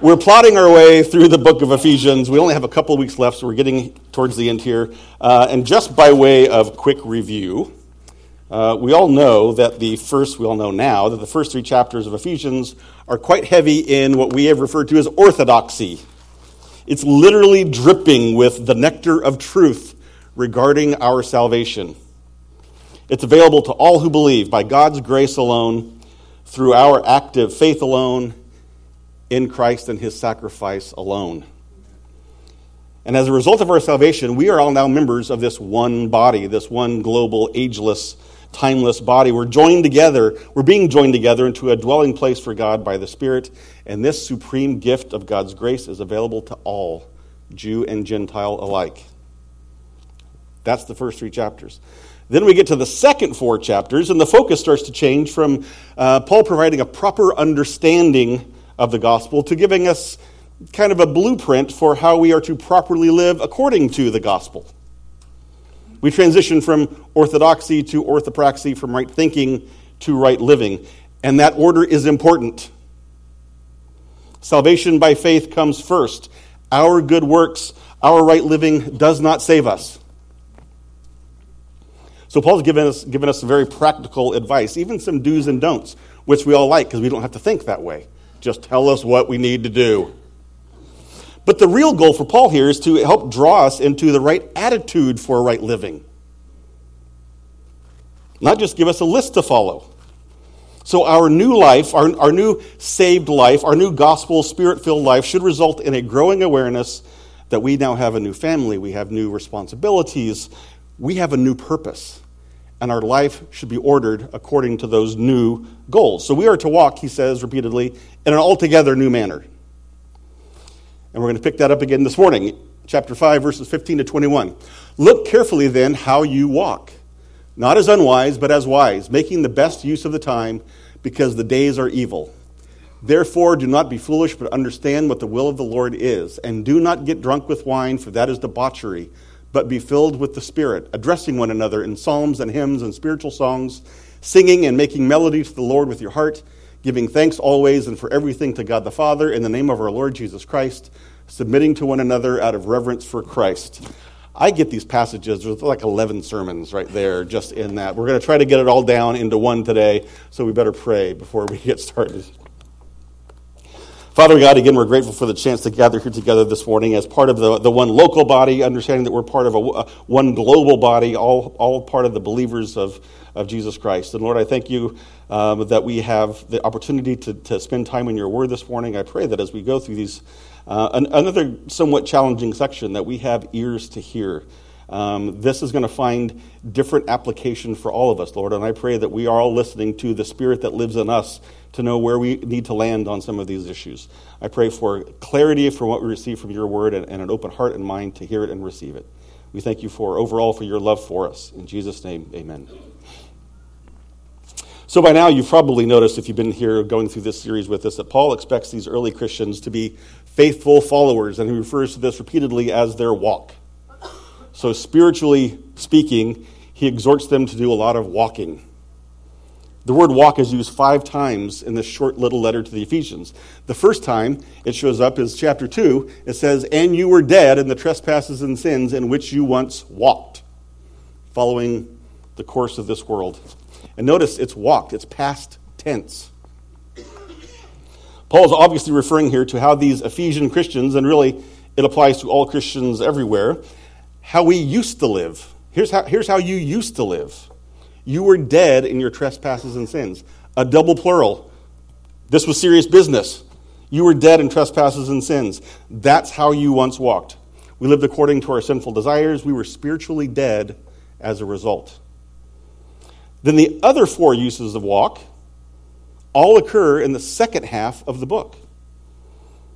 we're plotting our way through the book of Ephesians. We only have a couple of weeks left, so we're getting towards the end here. Uh, and just by way of quick review, uh, we all know that the first, we all know now, that the first three chapters of Ephesians are quite heavy in what we have referred to as orthodoxy. It's literally dripping with the nectar of truth regarding our salvation. It's available to all who believe by God's grace alone, through our active faith alone, in Christ and his sacrifice alone. And as a result of our salvation, we are all now members of this one body, this one global, ageless, timeless body. We're joined together, we're being joined together into a dwelling place for God by the Spirit, and this supreme gift of God's grace is available to all, Jew and Gentile alike. That's the first three chapters. Then we get to the second four chapters, and the focus starts to change from uh, Paul providing a proper understanding of the gospel to giving us kind of a blueprint for how we are to properly live according to the gospel. We transition from orthodoxy to orthopraxy, from right thinking to right living, and that order is important. Salvation by faith comes first. Our good works, our right living does not save us. So Paul's given us, given us very practical advice, even some do's and don'ts, which we all like because we don't have to think that way. Just tell us what we need to do. But the real goal for Paul here is to help draw us into the right attitude for right living. Not just give us a list to follow. So, our new life, our, our new saved life, our new gospel, spirit filled life should result in a growing awareness that we now have a new family, we have new responsibilities, we have a new purpose, and our life should be ordered according to those new goals. So we are to walk, he says repeatedly, in an altogether new manner. And we're going to pick that up again this morning, chapter 5, verses 15 to 21. Look carefully then how you walk, not as unwise, but as wise, making the best use of the time, because the days are evil. Therefore, do not be foolish, but understand what the will of the Lord is, and do not get drunk with wine, for that is debauchery but be filled with the Spirit, addressing one another in psalms and hymns and spiritual songs, singing and making melody to the Lord with your heart, giving thanks always and for everything to God the Father in the name of our Lord Jesus Christ, submitting to one another out of reverence for Christ. I get these passages, there's like 11 sermons right there just in that. We're going to try to get it all down into one today, so we better pray before we get started. Father God, again, we're grateful for the chance to gather here together this morning as part of the, the one local body, understanding that we're part of a, a, one global body, all, all part of the believers of, of Jesus Christ. And Lord, I thank you um, that we have the opportunity to, to spend time in your word this morning. I pray that as we go through these, uh, an, another somewhat challenging section, that we have ears to hear. Um, this is going to find different application for all of us, Lord. And I pray that we are all listening to the Spirit that lives in us to know where we need to land on some of these issues. I pray for clarity for what we receive from your word and, and an open heart and mind to hear it and receive it. We thank you for overall for your love for us. In Jesus' name, amen. So, by now, you've probably noticed, if you've been here going through this series with us, that Paul expects these early Christians to be faithful followers, and he refers to this repeatedly as their walk. So, spiritually speaking, he exhorts them to do a lot of walking. The word walk is used five times in this short little letter to the Ephesians. The first time it shows up is chapter 2. It says, And you were dead in the trespasses and sins in which you once walked, following the course of this world. And notice it's walked, it's past tense. Paul is obviously referring here to how these Ephesian Christians, and really it applies to all Christians everywhere, how we used to live. Here's how, here's how you used to live. You were dead in your trespasses and sins. A double plural. This was serious business. You were dead in trespasses and sins. That's how you once walked. We lived according to our sinful desires. We were spiritually dead as a result. Then the other four uses of walk all occur in the second half of the book.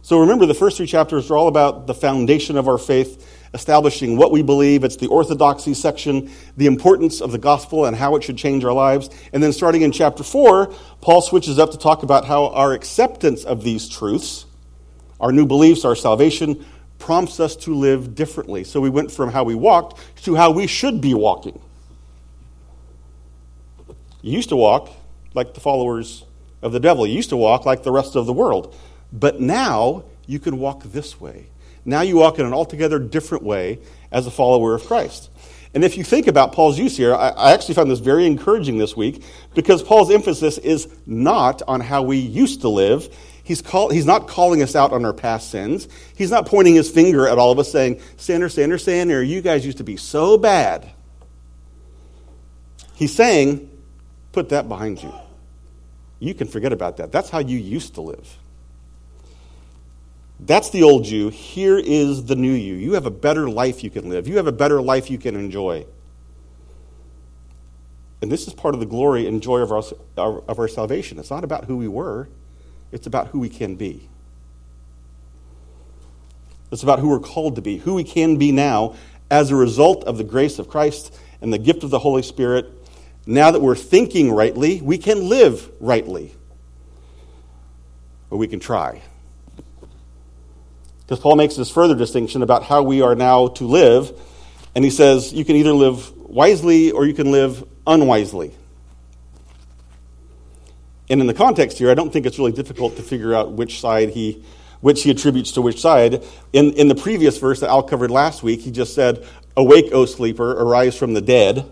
So remember, the first three chapters are all about the foundation of our faith establishing what we believe. It's the orthodoxy section, the importance of the gospel and how it should change our lives. And then starting in chapter 4, Paul switches up to talk about how our acceptance of these truths, our new beliefs, our salvation, prompts us to live differently. So we went from how we walked to how we should be walking. You used to walk like the followers of the devil, you used to walk like the rest of the world. But now you can walk this way. Now you walk in an altogether different way as a follower of Christ. And if you think about Paul's use here, I, I actually found this very encouraging this week because Paul's emphasis is not on how we used to live. He's, call, he's not calling us out on our past sins. He's not pointing his finger at all of us saying, Sander, Sander, Sander, you guys used to be so bad. He's saying, put that behind you. You can forget about that. That's how you used to live. That's the old you. Here is the new you. You have a better life you can live, you have a better life you can enjoy. And this is part of the glory and joy of our, of our salvation. It's not about who we were, it's about who we can be. It's about who we're called to be, who we can be now as a result of the grace of Christ and the gift of the Holy Spirit. Now that we're thinking rightly, we can live rightly. Or we can try. Because Paul makes this further distinction about how we are now to live. And he says you can either live wisely or you can live unwisely. And in the context here, I don't think it's really difficult to figure out which side he which he attributes to which side. In, in the previous verse that Al covered last week, he just said, Awake, O sleeper, arise from the dead.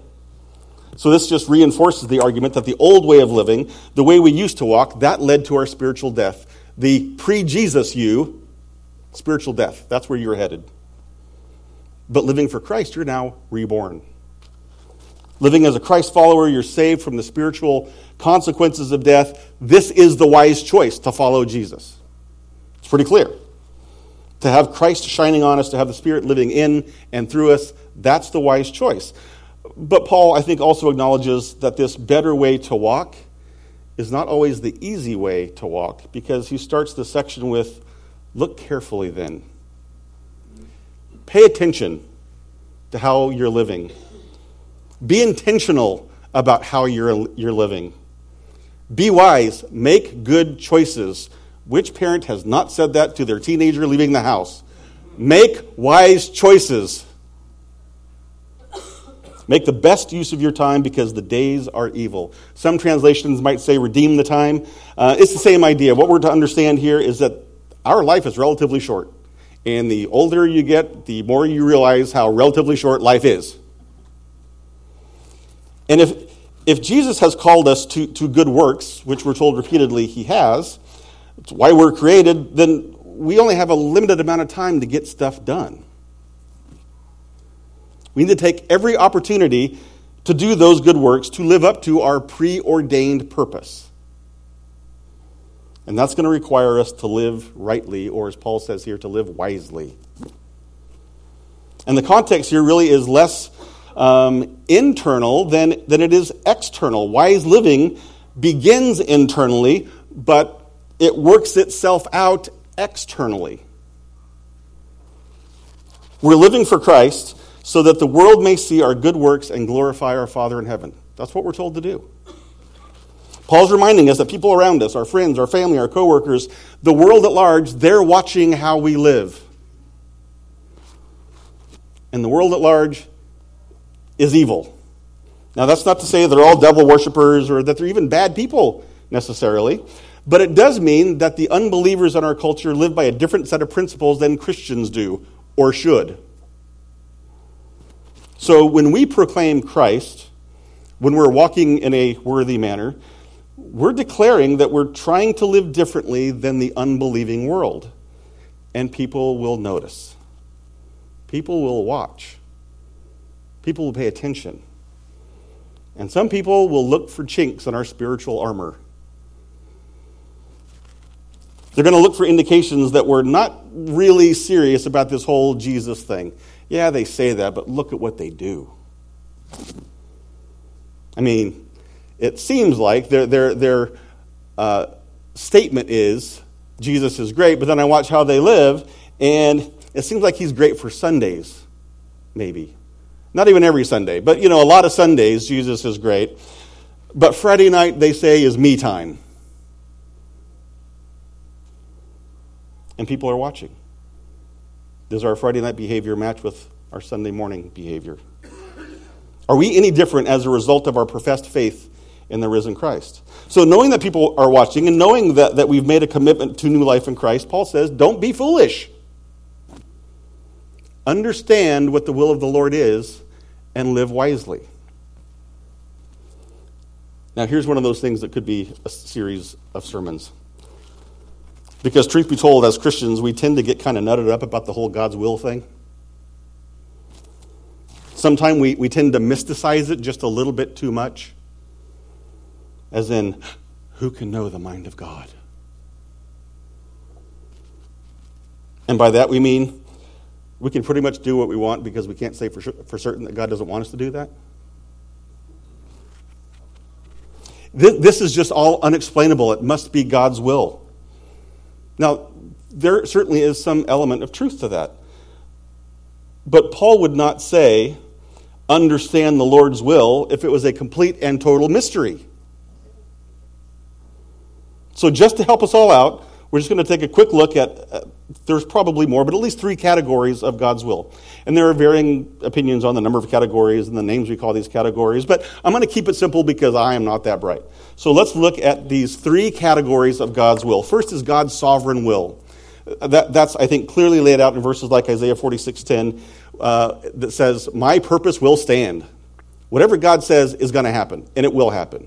So this just reinforces the argument that the old way of living, the way we used to walk, that led to our spiritual death. The pre Jesus you Spiritual death. That's where you're headed. But living for Christ, you're now reborn. Living as a Christ follower, you're saved from the spiritual consequences of death. This is the wise choice to follow Jesus. It's pretty clear. To have Christ shining on us, to have the Spirit living in and through us, that's the wise choice. But Paul, I think, also acknowledges that this better way to walk is not always the easy way to walk because he starts the section with Look carefully then. Pay attention to how you're living. Be intentional about how you're, you're living. Be wise. Make good choices. Which parent has not said that to their teenager leaving the house? Make wise choices. Make the best use of your time because the days are evil. Some translations might say redeem the time. Uh, it's the same idea. What we're to understand here is that our life is relatively short. And the older you get, the more you realize how relatively short life is. And if, if Jesus has called us to, to good works, which we're told repeatedly he has, it's why we're created, then we only have a limited amount of time to get stuff done. We need to take every opportunity to do those good works to live up to our preordained purpose. And that's going to require us to live rightly, or as Paul says here, to live wisely. And the context here really is less um, internal than, than it is external. Wise living begins internally, but it works itself out externally. We're living for Christ so that the world may see our good works and glorify our Father in heaven. That's what we're told to do. Paul's reminding us that people around us, our friends, our family, our coworkers, the world at large, they're watching how we live. And the world at large is evil. Now, that's not to say they're all devil worshippers or that they're even bad people necessarily, but it does mean that the unbelievers in our culture live by a different set of principles than Christians do or should. So when we proclaim Christ, when we're walking in a worthy manner, we're declaring that we're trying to live differently than the unbelieving world. And people will notice. People will watch. People will pay attention. And some people will look for chinks in our spiritual armor. They're going to look for indications that we're not really serious about this whole Jesus thing. Yeah, they say that, but look at what they do. I mean, it seems like their, their, their uh, statement is Jesus is great, but then I watch how they live, and it seems like he's great for Sundays, maybe. Not even every Sunday, but you know, a lot of Sundays, Jesus is great. But Friday night, they say, is me time. And people are watching. Does our Friday night behavior match with our Sunday morning behavior? Are we any different as a result of our professed faith in the risen Christ. So, knowing that people are watching and knowing that, that we've made a commitment to new life in Christ, Paul says, don't be foolish. Understand what the will of the Lord is and live wisely. Now, here's one of those things that could be a series of sermons. Because, truth be told, as Christians, we tend to get kind of nutted up about the whole God's will thing. Sometimes we, we tend to mysticize it just a little bit too much. As in, who can know the mind of God? And by that we mean we can pretty much do what we want because we can't say for, sure, for certain that God doesn't want us to do that. This, this is just all unexplainable. It must be God's will. Now, there certainly is some element of truth to that. But Paul would not say, understand the Lord's will if it was a complete and total mystery. So, just to help us all out, we're just going to take a quick look at, uh, there's probably more, but at least three categories of God's will. And there are varying opinions on the number of categories and the names we call these categories, but I'm going to keep it simple because I am not that bright. So let's look at these three categories of God's will. First is God's sovereign will. Uh, that, that's, I think, clearly laid out in verses like Isaiah 46.10 uh, that says, My purpose will stand. Whatever God says is going to happen, and it will happen.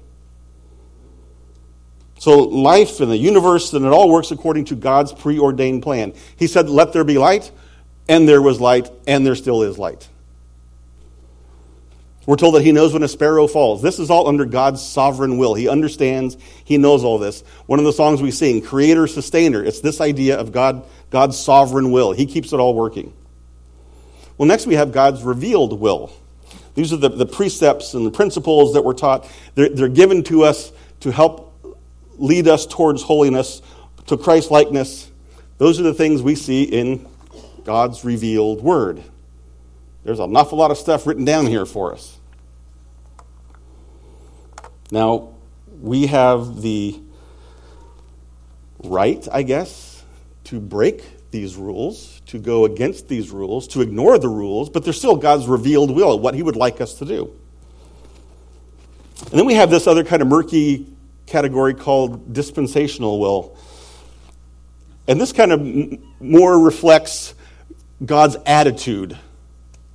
So, life and the universe, and it all works according to God's preordained plan. He said, Let there be light, and there was light, and there still is light. We're told that he knows when a sparrow falls. This is all under God's sovereign will. He understands, he knows all this. One of the songs we sing, Creator, Sustainer, it's this idea of God, God's sovereign will. He keeps it all working. Well, next we have God's revealed will. These are the, the precepts and the principles that we're taught. They're, they're given to us to help lead us towards holiness, to Christ likeness. Those are the things we see in God's revealed word. There's an awful lot of stuff written down here for us. Now, we have the right, I guess, to break these rules, to go against these rules, to ignore the rules, but they're still God's revealed will, what He would like us to do. And then we have this other kind of murky category called dispensational will. And this kind of more reflects God's attitude.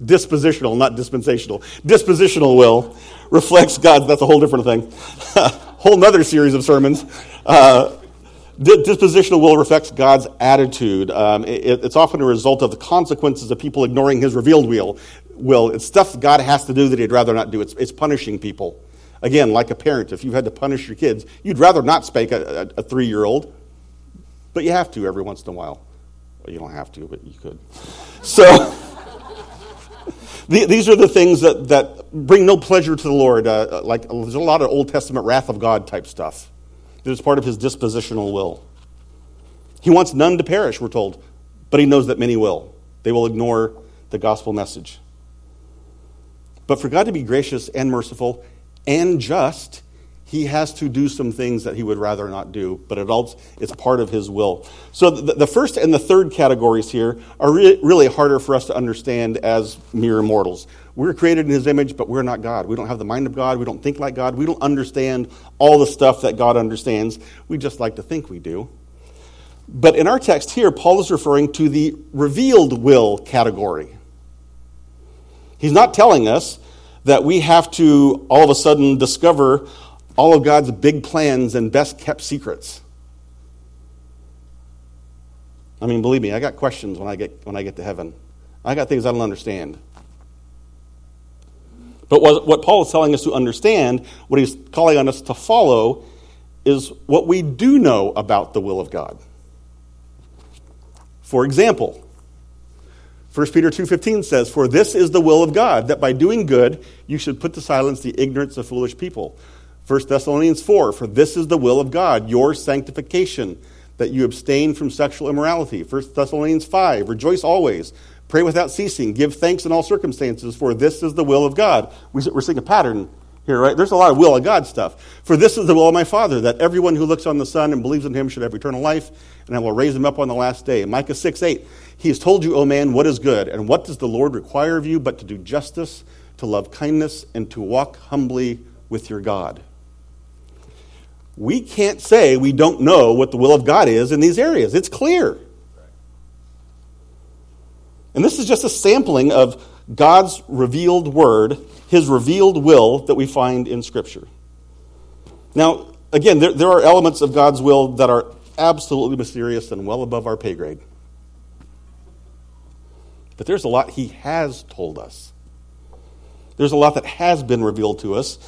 Dispositional, not dispensational. Dispositional will reflects God's, that's a whole different thing. whole nother series of sermons. Uh, dispositional will reflects God's attitude. Um, it, it's often a result of the consequences of people ignoring his revealed will. will. It's stuff God has to do that he'd rather not do. It's, it's punishing people. Again, like a parent, if you've had to punish your kids, you'd rather not spank a, a, a three year old, but you have to every once in a while. Well, you don't have to, but you could. So, the, these are the things that, that bring no pleasure to the Lord. Uh, like, there's a lot of Old Testament wrath of God type stuff. It's part of his dispositional will. He wants none to perish, we're told, but he knows that many will. They will ignore the gospel message. But for God to be gracious and merciful, and just, he has to do some things that he would rather not do, but it also, it's part of his will. So the, the first and the third categories here are re- really harder for us to understand as mere mortals. We're created in his image, but we're not God. We don't have the mind of God. We don't think like God. We don't understand all the stuff that God understands. We just like to think we do. But in our text here, Paul is referring to the revealed will category. He's not telling us that we have to all of a sudden discover all of God's big plans and best kept secrets. I mean, believe me, I got questions when I get, when I get to heaven. I got things I don't understand. But what, what Paul is telling us to understand, what he's calling on us to follow, is what we do know about the will of God. For example, 1 Peter 2:15 says, "For this is the will of God, that by doing good you should put to silence the ignorance of foolish people." 1 Thessalonians 4, "For this is the will of God, your sanctification, that you abstain from sexual immorality." 1 Thessalonians 5, "Rejoice always, pray without ceasing, give thanks in all circumstances, for this is the will of God." We're seeing a pattern here, right? There's a lot of will of God stuff. For this is the will of my Father, that everyone who looks on the Son and believes in him should have eternal life, and I will raise him up on the last day. Micah 6 8. He has told you, O man, what is good, and what does the Lord require of you but to do justice, to love kindness, and to walk humbly with your God. we can't say we don't know what the will of God is in these areas. It's clear. And this is just a sampling of God's revealed word, his revealed will that we find in Scripture. Now, again, there, there are elements of God's will that are absolutely mysterious and well above our pay grade. But there's a lot he has told us. There's a lot that has been revealed to us.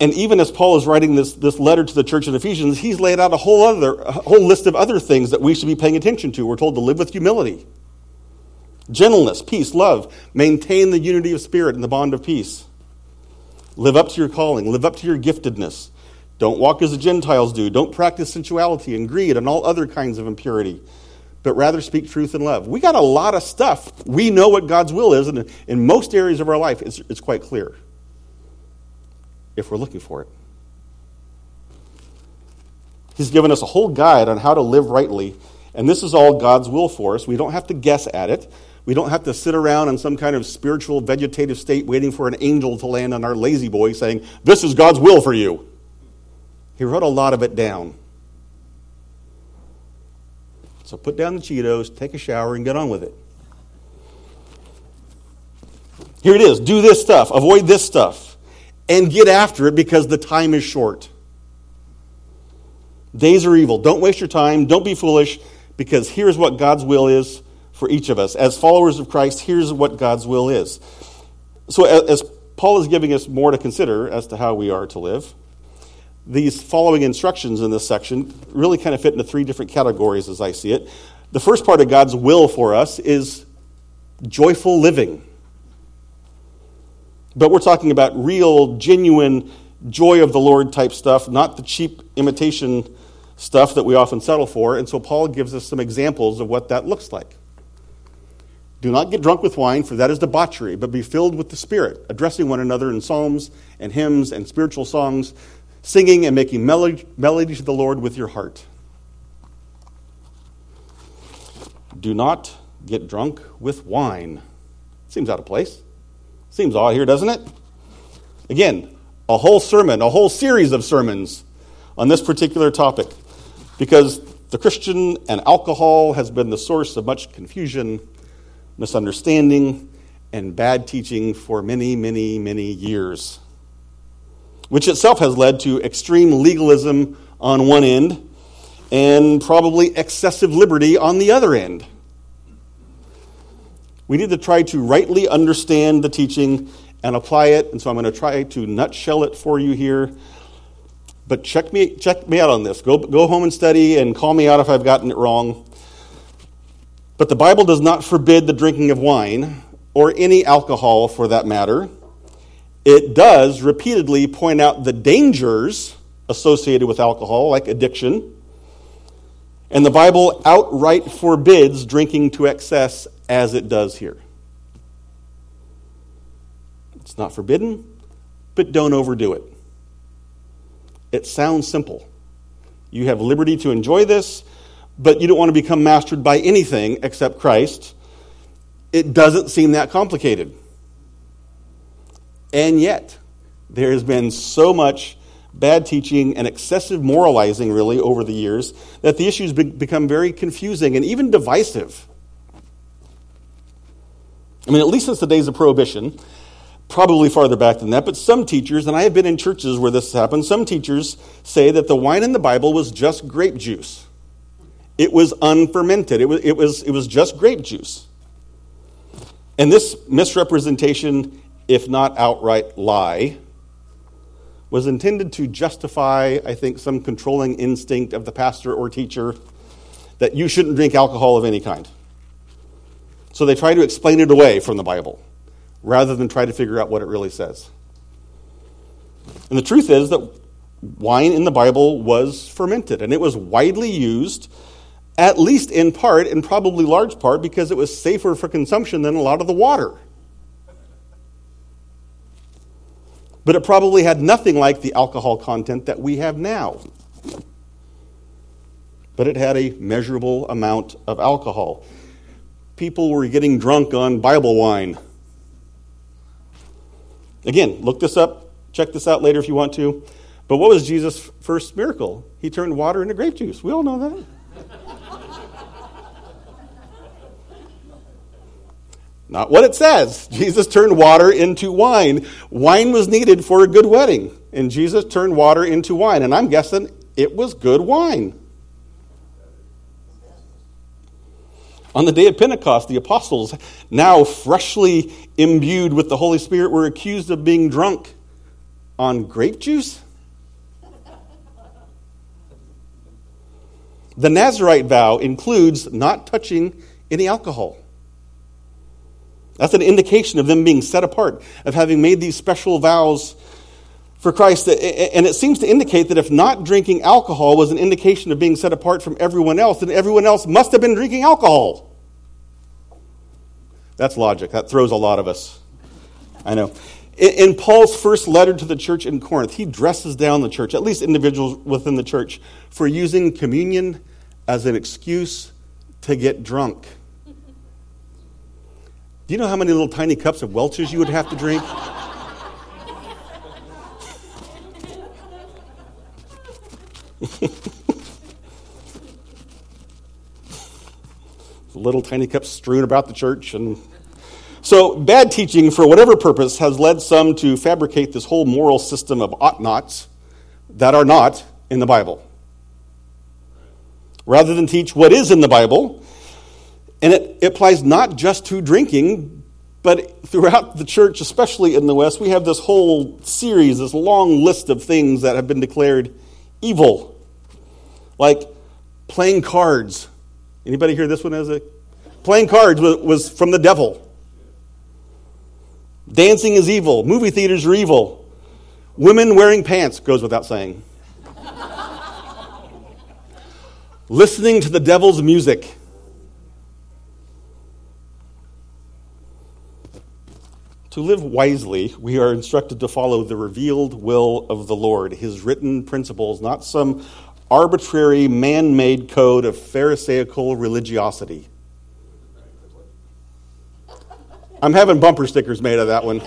And even as Paul is writing this, this letter to the church in Ephesians, he's laid out a whole other a whole list of other things that we should be paying attention to. We're told to live with humility, gentleness, peace, love, maintain the unity of spirit and the bond of peace. Live up to your calling, live up to your giftedness. Don't walk as the Gentiles do. Don't practice sensuality and greed and all other kinds of impurity, but rather speak truth in love. We got a lot of stuff. We know what God's will is, and in most areas of our life, it's, it's quite clear if we're looking for it. He's given us a whole guide on how to live rightly, and this is all God's will for us. We don't have to guess at it. We don't have to sit around in some kind of spiritual vegetative state waiting for an angel to land on our La-Z-Boy saying, This is God's will for you. He wrote a lot of it down. So put down the Cheetos, take a shower, and get on with it. Here it is do this stuff, avoid this stuff and get after it because the time is short. Days are evil. Don't waste your time. Don't be foolish because here's what God's will is for each of us. As followers of Christ, here's what God's will is. So, as Paul is giving us more to consider as to how we are to live, these following instructions in this section really kind of fit into three different categories as I see it. The first part of God's will for us is joyful living. But we're talking about real, genuine, joy of the Lord type stuff, not the cheap imitation stuff that we often settle for. And so Paul gives us some examples of what that looks like. Do not get drunk with wine, for that is debauchery, but be filled with the Spirit, addressing one another in psalms and hymns and spiritual songs, singing and making melody, to the Lord with your heart. Do not get drunk with wine. Seems out of place. Seems odd here, doesn't it? Again, a whole sermon, a whole series of sermons on this particular topic because the Christian and alcohol has been the source of much confusion, misunderstanding, and bad teaching for many, many, many years, which itself has led to extreme legalism on one end and probably excessive liberty on the other end. We need to try to rightly understand the teaching and apply it. And so I'm going to try to nutshell it for you here. But check me, check me out on this. Go, go home and study and call me out if I've gotten it wrong. But the Bible does not forbid the drinking of wine or any alcohol for that matter. It does repeatedly point out the dangers associated with alcohol, like addiction. And the Bible outright forbids drinking to excess as it does here. It's not forbidden, but don't overdo it. It sounds simple. You have liberty to enjoy this, but you don't want to become mastered by anything except Christ. It doesn't seem that complicated. And yet, there has been so much bad teaching and excessive moralizing, really, over the years, that the issues be- become very confusing and even divisive. I mean, at least since the days of Prohibition, probably farther back than that, but some teachers, and I have been in churches where this has happened, some teachers say that the wine in the Bible was just grape juice. It was unfermented, it was, it was, it was just grape juice. And this misrepresentation, if not outright lie, was intended to justify, I think, some controlling instinct of the pastor or teacher that you shouldn't drink alcohol of any kind. So they try to explain it away from the Bible rather than try to figure out what it really says. And the truth is that wine in the Bible was fermented, and it was widely used, at least in part, and probably large part, because it was safer for consumption than a lot of the water. But it probably had nothing like the alcohol content that we have now. But it had a measurable amount of alcohol people were getting drunk on Bible wine. Again, look this up, check this out later if you want to. But what was Jesus' first miracle? He turned water into grape juice. We all know that. Not what it says. Jesus turned water into wine. Wine was needed for a good wedding, and Jesus turned water into wine. And I'm guessing it was good wine. On the day of Pentecost, the apostles, now freshly imbued with the Holy Spirit, were accused of being drunk on grape juice? The Nazarite vow includes not touching any alcohol. That's an indication of them being set apart, of having made these special vows for Christ. And it seems to indicate that if not drinking alcohol was an indication of being set apart from everyone else, then everyone else must have been drinking alcohol. That's logic. That throws a lot of us. I know. In Paul's first letter to the church in Corinth, he dresses down the church, at least individuals within the church, for using communion as an excuse to get drunk. Do you know how many little tiny cups of Welch's you would have to drink? little tiny cups strewn about the church and so bad teaching for whatever purpose has led some to fabricate this whole moral system of ought nots that are not in the bible rather than teach what is in the bible and it, applies not just to drinking but throughout the church especially in the west we have this whole series this long list of things that have been declared evil like playing cards. Anybody hear this one as a playing cards was from the devil. Dancing is evil. Movie theaters are evil. Women wearing pants goes without saying. Listening to the devil's music. To live wisely, we are instructed to follow the revealed will of the Lord, his written principles, not some arbitrary man made code of Pharisaical religiosity. I'm having bumper stickers made of that one.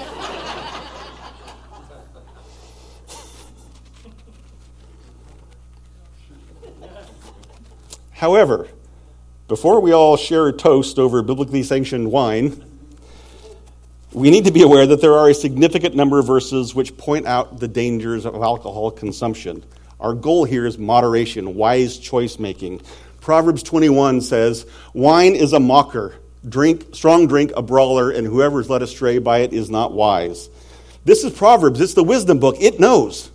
However, before we all share a toast over biblically sanctioned wine, we need to be aware that there are a significant number of verses which point out the dangers of alcohol consumption. Our goal here is moderation, wise choice making. Proverbs 21 says, Wine is a mocker, drink, strong drink, a brawler, and whoever is led astray by it is not wise. This is Proverbs. It's the wisdom book. It knows.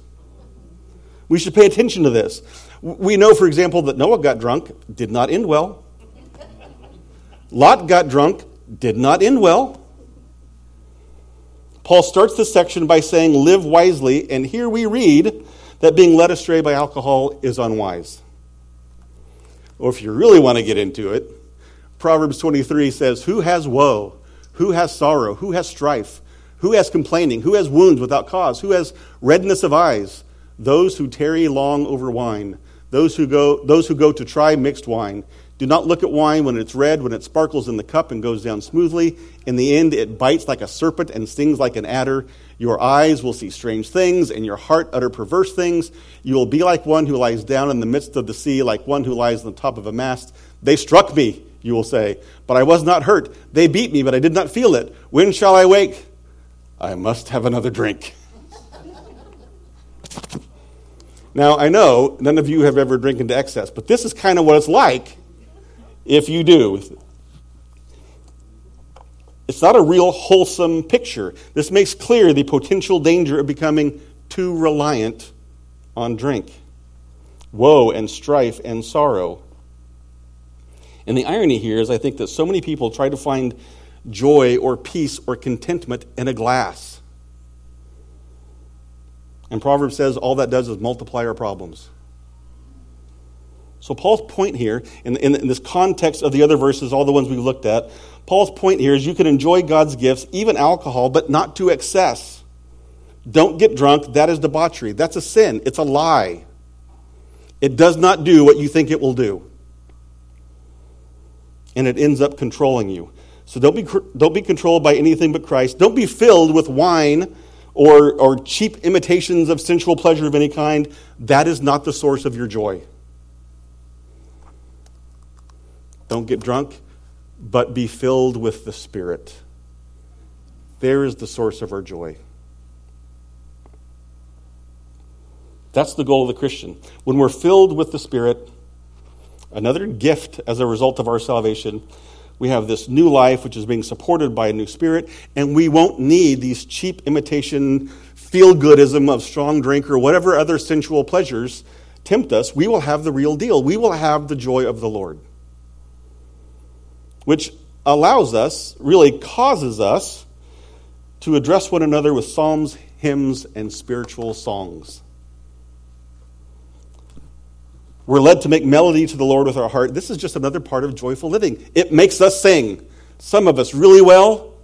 We should pay attention to this. We know, for example, that Noah got drunk, did not end well. Lot got drunk, did not end well. Paul starts this section by saying, Live wisely, and here we read, that being led astray by alcohol is unwise. Or if you really want to get into it, Proverbs 23 says, Who has woe? Who has sorrow? Who has strife? Who has complaining? Who has wounds without cause? Who has redness of eyes? Those who tarry long over wine, those who go, those who go to try mixed wine. Do not look at wine when it's red, when it sparkles in the cup and goes down smoothly. In the end, it bites like a serpent and stings like an adder. Your eyes will see strange things, and your heart utter perverse things. You will be like one who lies down in the midst of the sea, like one who lies on the top of a mast. They struck me, you will say, but I was not hurt. They beat me, but I did not feel it. When shall I wake? I must have another drink. now, I know none of you have ever drank to excess, but this is kind of what it's like if you do. It's not a real wholesome picture. This makes clear the potential danger of becoming too reliant on drink. Woe and strife and sorrow. And the irony here is, I think that so many people try to find joy or peace or contentment in a glass. And Proverbs says all that does is multiply our problems. So, Paul's point here, in, in, in, this context of the other verses, all the ones we've looked at, Paul's point here is you can enjoy God's gifts, even alcohol, but not to excess. Don't get drunk. That is debauchery. That's a sin. It's a lie. It does not do what you think it will do. And it ends up controlling you. So don't be, don't be controlled by anything but Christ. Don't be filled with wine or, or cheap imitations of sensual pleasure of any kind, that is not the source of your joy. Don't get drunk, but be filled with the Spirit. There is the source of our joy. That's the goal of the Christian. When we're filled with the Spirit, another gift as a result of our salvation, we have this new life which is being supported by a new spirit, and we won't need these cheap imitation feel goodism of strong drink or whatever other sensual pleasures tempt us. We will have the real deal. We will have the joy of the Lord, which allows us, really causes us, to address one another with psalms, hymns, and spiritual songs. We're led to make melody to the Lord with our heart. This is just another part of joyful living. It makes us sing. Some of us really well,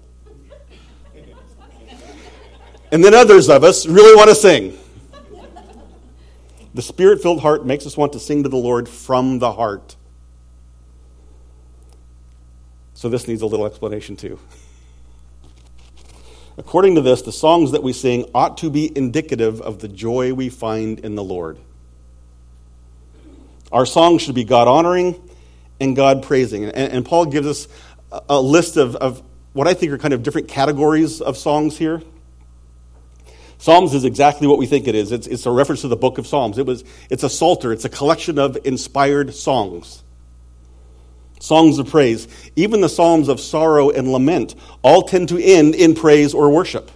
and then others of us really want to sing. The spirit filled heart makes us want to sing to the Lord from the heart. So, this needs a little explanation too. According to this, the songs that we sing ought to be indicative of the joy we find in the Lord. Our songs should be God honoring and God praising. And, and, Paul gives us a, list of, of what I think are kind of different categories of songs here. Psalms is exactly what we think it is. It's, it's a reference to the book of Psalms. It was, it's a psalter, it's a collection of inspired songs. Songs of praise. Even the Psalms of sorrow and lament all tend to end in praise or worship.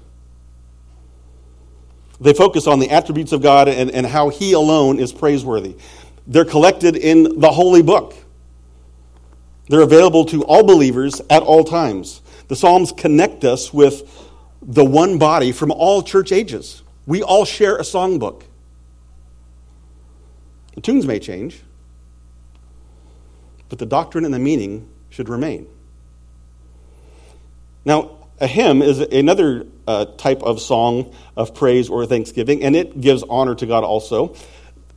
They focus on the attributes of God and, and how He alone is praiseworthy. They're collected in the Holy Book. They're available to all believers at all times. The Psalms connect us with the one body from all church ages. We all share a songbook. The tunes may change, but the doctrine and the meaning should remain. Now, a hymn is another uh, type of song of praise or thanksgiving, and it gives honor to God also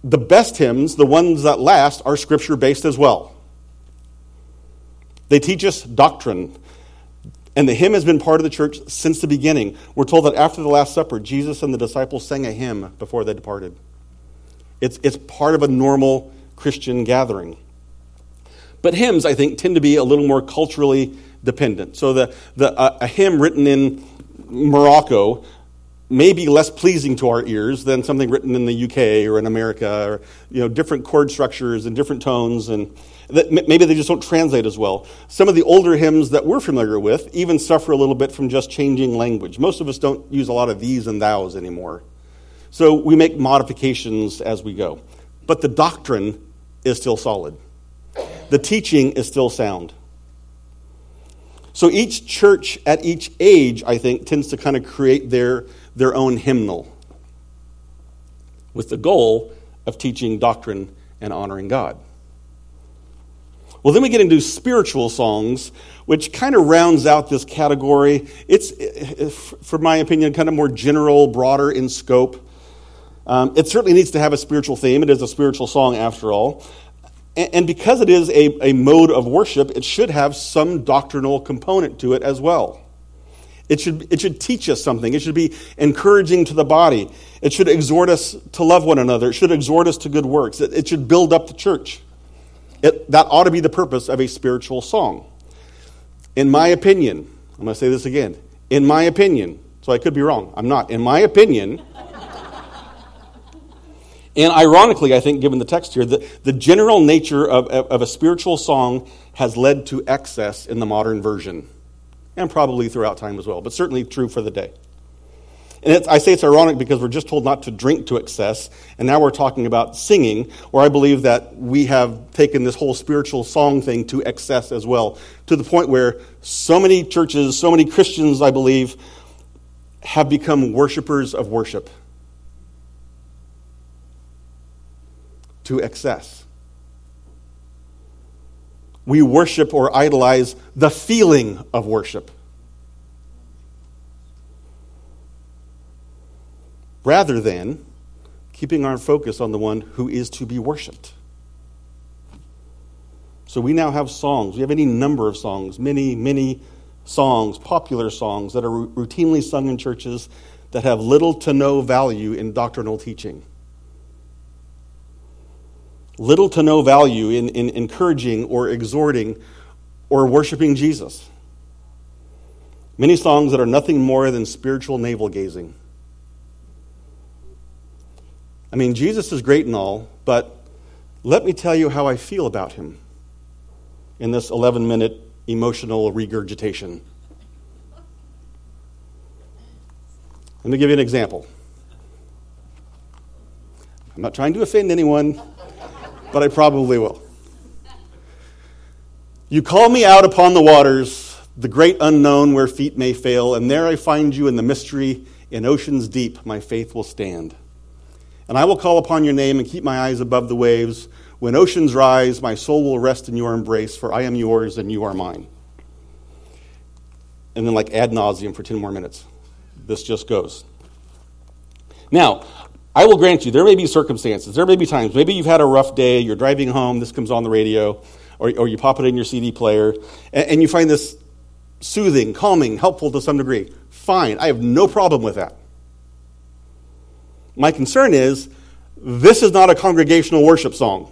the best hymns, the ones that last, are scripture based as well. They teach us doctrine. And the hymn has been part of the church since the beginning. We're told that after the Last Supper, Jesus and the disciples sang a hymn before they departed. It's, it's part of a normal Christian gathering. But hymns, I think, tend to be a little more culturally dependent. So the, the, uh, a hymn written in Morocco may be less pleasing to our ears than something written in the UK or in America, or you know, different chord structures and different tones, and that maybe they just don't translate as well. Some of the older hymns that we're familiar with even suffer a little bit from just changing language. Most of us don't use a lot of these and thous anymore, so we make modifications as we go. But the doctrine is still solid. The teaching is still sound. So each church at each age, I think, tends to kind of create their their own hymnal with the goal of teaching doctrine and honoring God. Well, then we get into spiritual songs, which kind of rounds out this category. It's, for my opinion, kind of more general, broader in scope. Um, it certainly needs to have a spiritual theme. It is a spiritual song, after all. And, because it is a, a mode of worship, it should have some doctrinal component to it as well. It should, it should teach us something. It should be encouraging to the body. It should exhort us to love one another. It should exhort us to good works. It, it should build up the church. It, that ought to be the purpose of a spiritual song. In my opinion, I'm going to say this again. In my opinion, so I could be wrong. I'm not. In my opinion, and ironically, I think, given the text here, the, the general nature of, of a spiritual song has led to excess in the modern version and probably throughout time as well, but certainly true for the day. And I say it's ironic because we're just told not to drink to excess, and now we're talking about singing, where I believe that we have taken this whole spiritual song thing to excess as well, to the point where so many churches, so many Christians, I believe, have become worshipers of worship to excess. We worship or idolize the feeling of worship. Rather than keeping our focus on the one who is to be worshiped. So we now have songs. We have any number of songs, many, many songs, popular songs that are routinely sung in churches that have little to no value in doctrinal teaching. Little to no value in, in encouraging or exhorting or worshiping Jesus. Many songs that are nothing more than spiritual navel gazing. I mean, Jesus is great and all, but let me tell you how I feel about him in this 11 minute emotional regurgitation. Let me give you an example. I'm not trying to offend anyone, but I probably will. You call me out upon the waters, the great unknown where feet may fail, and there I find you in the mystery, in oceans deep, my faith will stand. And I will call upon your name and keep my eyes above the waves. When oceans rise, my soul will rest in your embrace, for I am yours and you are mine. And then, like ad nauseum for 10 more minutes. This just goes. Now, I will grant you, there may be circumstances, there may be times, maybe you've had a rough day, you're driving home, this comes on the radio, or, or you pop it in your CD player, and, and you find this soothing, calming, helpful to some degree. Fine, I have no problem with that. My concern is this is not a congregational worship song.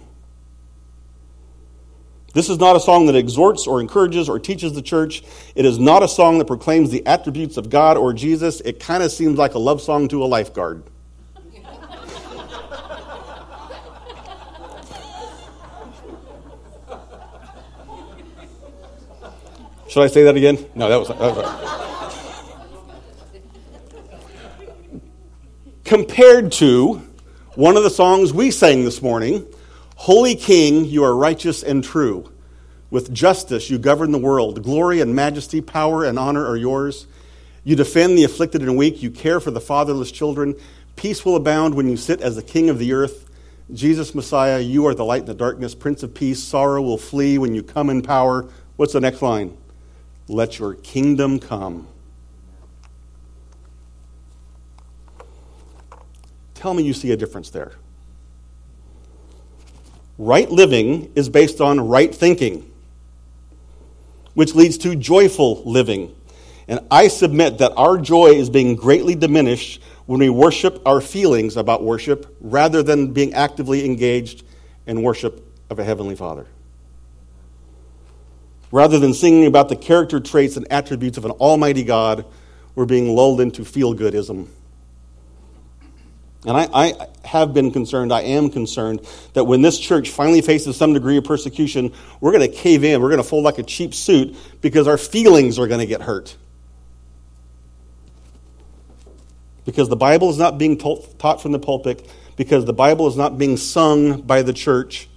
This is not a song that exhorts or encourages or teaches the church. It is not a song that proclaims the attributes of God or Jesus. It kind of seems like a love song to a lifeguard. Should I say that again? No, that was. That was Compared to one of the songs we sang this morning Holy King, you are righteous and true. With justice, you govern the world. Glory and majesty, power and honor are yours. You defend the afflicted and weak. You care for the fatherless children. Peace will abound when you sit as the king of the earth. Jesus, Messiah, you are the light in the darkness, Prince of Peace. Sorrow will flee when you come in power. What's the next line? Let your kingdom come. Tell me you see a difference there. Right living is based on right thinking, which leads to joyful living. And I submit that our joy is being greatly diminished when we worship our feelings about worship rather than being actively engaged in worship of a Heavenly Father. Rather than singing about the character traits and attributes of an Almighty God, we're being lulled into feel goodism and I, I, have been concerned, I am concerned, that when this church finally faces some degree of persecution, we're going to cave in. We're going to fold like a cheap suit because our feelings are going to get hurt. Because the Bible is not being taught from the pulpit, because the Bible is not being sung by the church.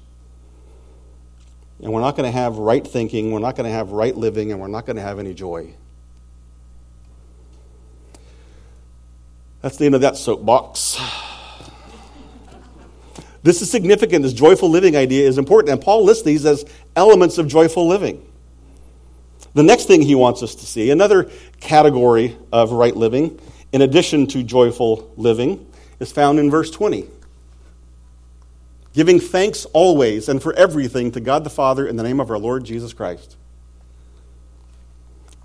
And we're not going to have right thinking, we're not going to have right living, and we're not going to have any joy. That's the end of that soapbox. This is significant. This joyful living idea is important, and Paul lists these as elements of joyful living. The next thing he wants us to see, another category of right living, in addition to joyful living, is found in verse 20. Giving thanks always and for everything to God the Father in the name of our Lord Jesus Christ.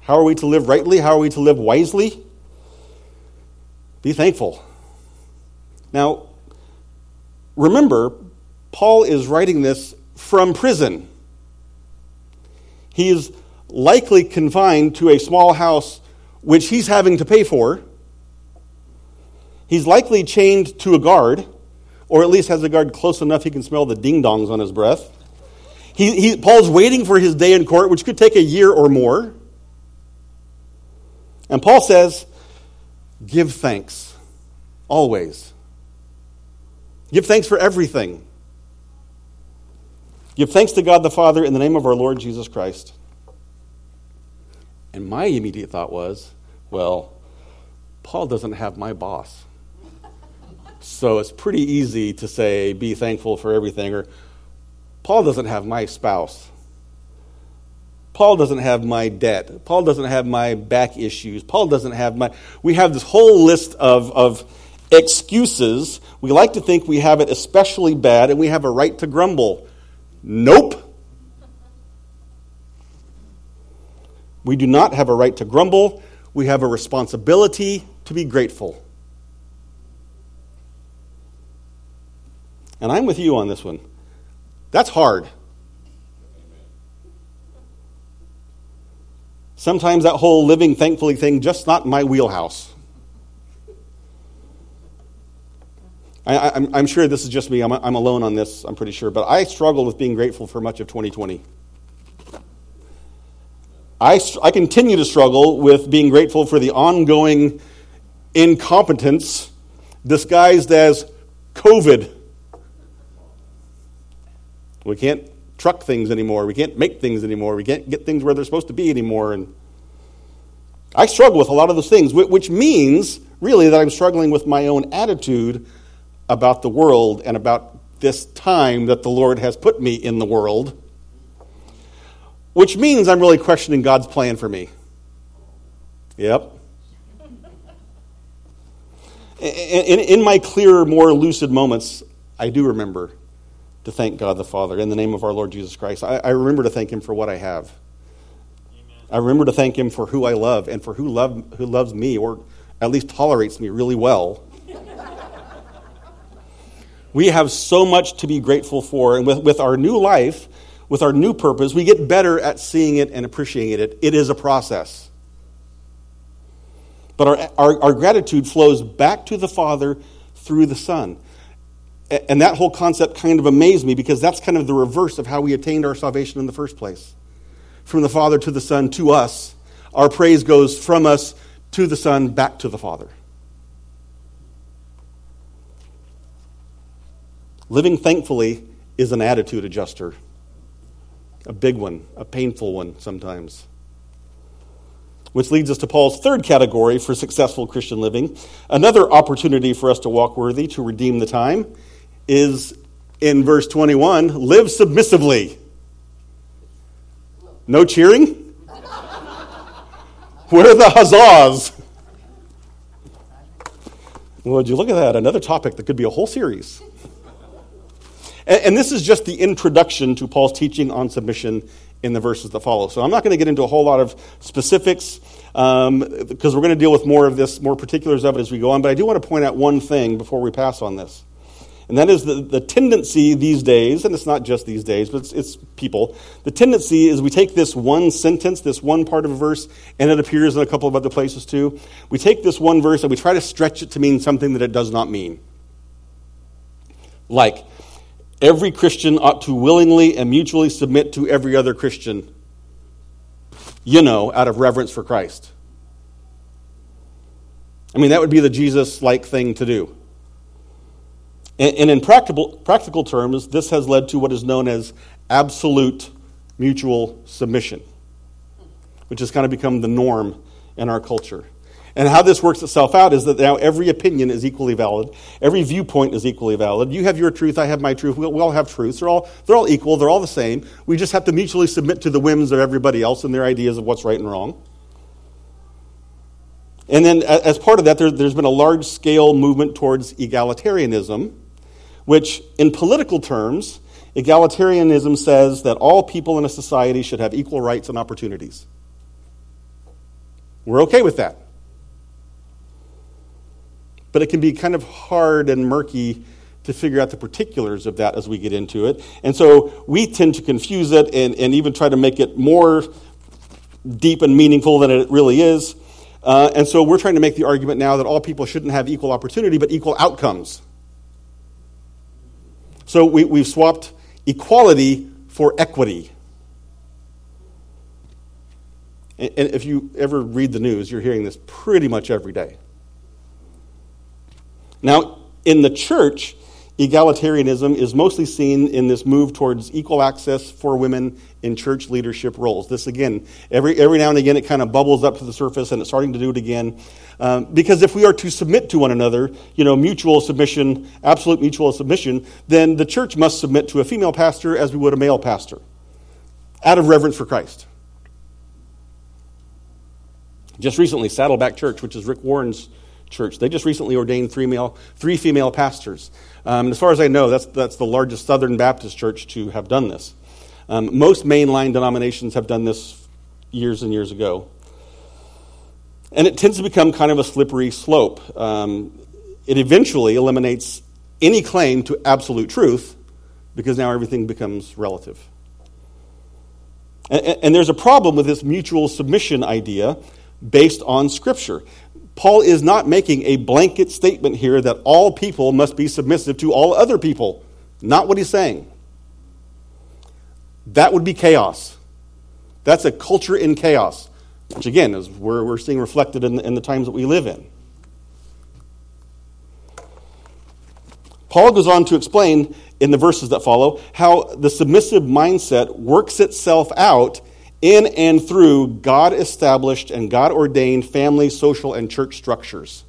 How are we to live rightly? How are we to live wisely? Be thankful. Now, remember, Paul is writing this from prison. He is likely confined to a small house which he's having to pay for. He's likely chained to a guard, or at least has a guard close enough he can smell the ding dongs on his breath. He, he, Paul's waiting for his day in court, which could take a year or more. And Paul says, Give thanks. Always. Give thanks for everything. Give thanks to God the Father in the name of our Lord Jesus Christ. And my immediate thought was, well, Paul doesn't have my boss. So it's pretty easy to say, be thankful for everything, or Paul doesn't have my spouse. Paul doesn't have my debt. Paul doesn't have my back issues. Paul doesn't have my. We have this whole list of, of excuses. We like to think we have it especially bad and we have a right to grumble. Nope. We do not have a right to grumble. We have a responsibility to be grateful. And I'm with you on this one. That's hard. Sometimes that whole living thankfully thing just not my wheelhouse. I, am sure this is just me. I'm, I'm alone on this, I'm pretty sure. But I struggled with being grateful for much of 2020. I, I continue to struggle with being grateful for the ongoing incompetence disguised as COVID. We can't truck things anymore. We can't make things anymore. We can't get things where they're supposed to be anymore. And I struggle with a lot of those things, which means really that I'm struggling with my own attitude about the world and about this time that the Lord has put me in the world, which means I'm really questioning God's plan for me. Yep. In, my clearer, more lucid moments, I do remember to thank God the Father in the name of our Lord Jesus Christ. I, I remember to thank Him for what I have. Amen. I remember to thank Him for who I love and for who, love, who loves me, or at least tolerates me really well. we have so much to be grateful for, and with, with our new life, with our new purpose, we get better at seeing it and appreciating it. It is a process. But our, our, our gratitude flows back to the Father through the Son. And that whole concept kind of amazed me because that's kind of the reverse of how we attained our salvation in the first place. From the Father to the Son to us, our praise goes from us to the Son back to the Father. Living thankfully is an attitude adjuster, a big one, a painful one sometimes. Which leads us to Paul's third category for successful Christian living. Another opportunity for us to walk worthy, to redeem the time, is in verse 21 live submissively. No cheering? Where are the huzzahs? Would you look at that? Another topic that could be a whole series. And, and this is just the introduction to Paul's teaching on submission in the verses that follow. So I'm not going to get into a whole lot of specifics because um, we're going to deal with more of this, more particulars of it as we go on. But I do want to point out one thing before we pass on this. And that is the, the tendency these days, and it's not just these days, but it's, it's people. The tendency is we take this one sentence, this one part of a verse, and it appears in a couple of other places too. We take this one verse and we try to stretch it to mean something that it does not mean. Like, Every Christian ought to willingly and mutually submit to every other Christian, you know, out of reverence for Christ. I mean, that would be the Jesus like thing to do. And, in practical, practical terms, this has led to what is known as absolute mutual submission, which has kind of become the norm in our culture. And how this works itself out is that now every opinion is equally valid. Every viewpoint is equally valid. You have your truth, I have my truth. We all have truths. They're all, they're all equal, they're all the same. We just have to mutually submit to the whims of everybody else and their ideas of what's right and wrong. And then, as part of that, there, has been a large scale movement towards egalitarianism, which, in political terms, egalitarianism says that all people in a society should have equal rights and opportunities. We're okay with that but it can be kind of hard and murky to figure out the particulars of that as we get into it. And so we tend to confuse it and, and even try to make it more deep and meaningful than it really is. Uh, and so we're trying to make the argument now that all people shouldn't have equal opportunity, but equal outcomes. So we, we've swapped equality for equity. And if you ever read the news, you're hearing this pretty much every day. Now, in the church, egalitarianism is mostly seen in this move towards equal access for women in church leadership roles. This, again, every, every now and again it kind of bubbles up to the surface and it's starting to do it again. Um, because if we are to submit to one another, you know, mutual submission, absolute mutual submission, then the church must submit to a female pastor as we would a male pastor, out of reverence for Christ. Just recently, Saddleback Church, which is Rick Warren's church. They just recently ordained three, male, three female pastors. Um, as far as I know, that's, that's the largest Southern Baptist church to have done this. Um, most mainline denominations have done this years and years ago. And it tends to become kind of a slippery slope. Um, it eventually eliminates any claim to absolute truth because now everything becomes relative. And, and, there's a problem with this mutual submission idea based on Scripture. Paul is not making a blanket statement here that all people must be submissive to all other people. Not what he's saying. That would be chaos. That's a culture in chaos, which again is where we're seeing reflected in the, in the times that we live in. Paul goes on to explain in the verses that follow how the submissive mindset works itself out in and through God established and God ordained family, social, and church structures.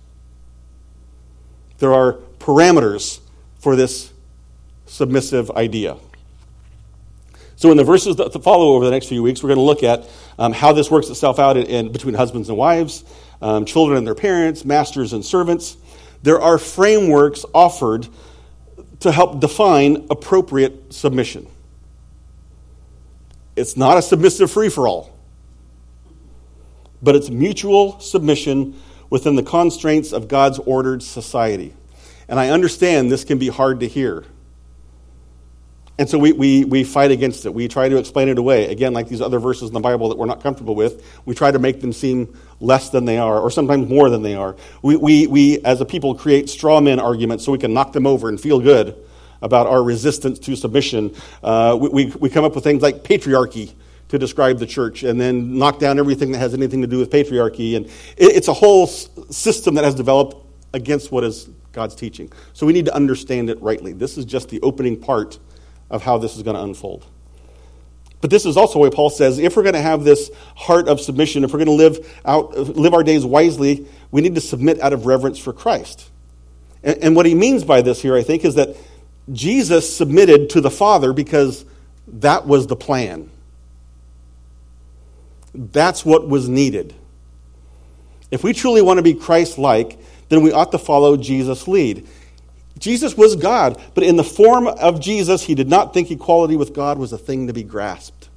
There are parameters for this submissive idea. So, in the verses that follow over the next few weeks, we're going to look at um, how this works itself out in, in between husbands and wives, um, children and their parents, masters and servants. There are frameworks offered to help define appropriate submission. It's not a submissive free for all, but it's mutual submission within the constraints of God's ordered society. And I understand this can be hard to hear. And so we, we, we fight against it. We try to explain it away. Again, like these other verses in the Bible that we're not comfortable with, we try to make them seem less than they are, or sometimes more than they are. We, we, we as a people, create straw man arguments so we can knock them over and feel good about our resistance to submission. Uh, we, we, come up with things like patriarchy to describe the church and then knock down everything that has anything to do with patriarchy. And it, it's a whole system that has developed against what is God's teaching. So we need to understand it rightly. This is just the opening part of how this is going to unfold. But this is also why Paul says if we're going to have this heart of submission, if we're going to live out live our days wisely, we need to submit out of reverence for Christ. And, and what he means by this here, I think, is that Jesus submitted to the Father because that was the plan. That's what was needed. If we truly want to be Christ like, then we ought to follow Jesus' lead. Jesus was God, but in the form of Jesus, he did not think equality with God was a thing to be grasped.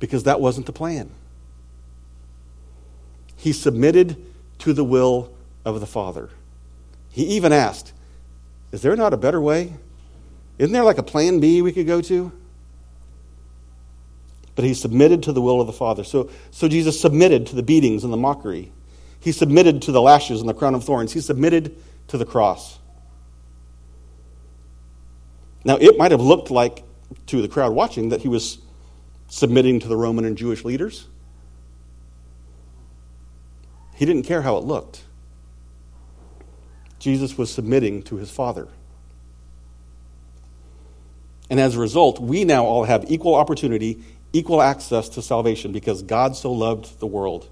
Because that wasn't the plan. He submitted to the will of the Father. He even asked, is there not a better way? Isn't there like a plan B we could go to? But he submitted to the will of the Father. So, so Jesus submitted to the beatings and the mockery. He submitted to the lashes and the crown of thorns. He submitted to the cross. Now, it might have looked like to the crowd watching that he was submitting to the Roman and Jewish leaders. He didn't care how it looked. Jesus was submitting to his Father. And as a result, we now all have equal opportunity, equal access to salvation because God so loved the world.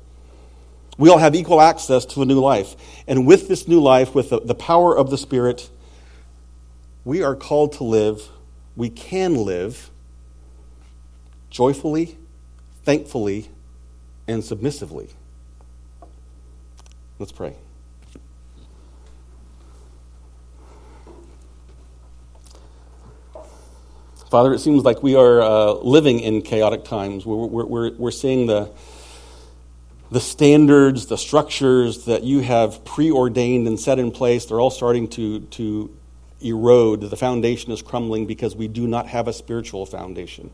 We all have equal access to a new life. And with this new life, with the, the power of the Spirit, we are called to live, we can live joyfully, thankfully, and submissively. Let's pray. Father, it seems like we are uh, living in chaotic times. We're, we're, we're, seeing the, the standards, the structures that you have preordained and set in place, they're all starting to, to erode. The foundation is crumbling because we do not have a spiritual foundation.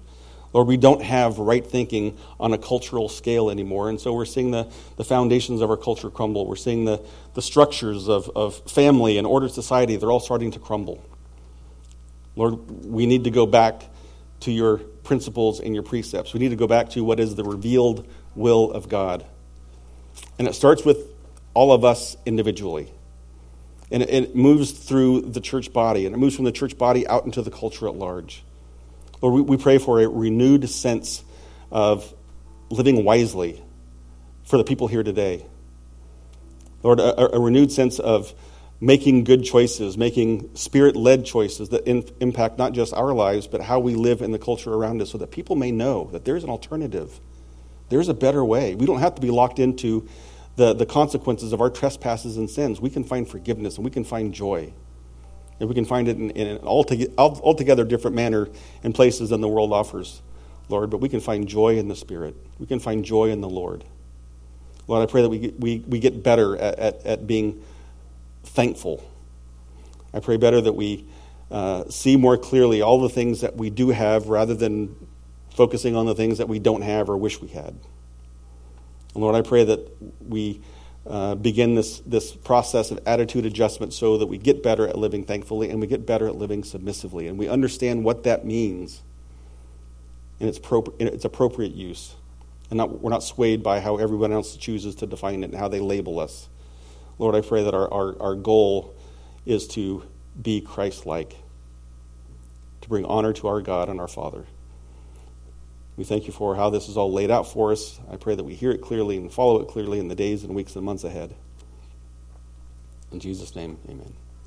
Lord, we don't have right thinking on a cultural scale anymore. And so we're seeing the, the foundations of our culture crumble. We're seeing the, the structures of, of family and ordered society, they're all starting to crumble. Lord, we need to go back to your principles and your precepts. We need to go back to what is the revealed will of God. And it starts with all of us individually. And it moves through the church body, and it moves from the church body out into the culture at large. Lord, we pray for a renewed sense of living wisely for the people here today. Lord, a, a renewed sense of making good choices, making spirit led choices that in, impact not just our lives, but how we live in the culture around us so that people may know that there's an alternative. There's a better way. We don't have to be locked into the, the consequences of our trespasses and sins. We can find forgiveness and we can find joy. And we can find it in, in an altogether, altogether different manner and places than the world offers, Lord. But we can find joy in the Spirit. We can find joy in the Lord. Lord, I pray that we, we, we get better at, at, at being thankful I pray better that we uh, see more clearly all the things that we do have rather than focusing on the things that we don't have or wish we had. And Lord, I pray that we uh, begin this, this process of attitude adjustment so that we get better at living thankfully and we get better at living submissively. And we understand what that means in its, pro- in its appropriate use. And not, we're not swayed by how everyone else chooses to define it and how they label us. Lord, I pray that our, our, our goal is to be Christ like, to bring honor to our God and our Father. We thank you for how this is all laid out for us. I pray that we hear it clearly and follow it clearly in the days and weeks and months ahead. In Jesus' name, amen.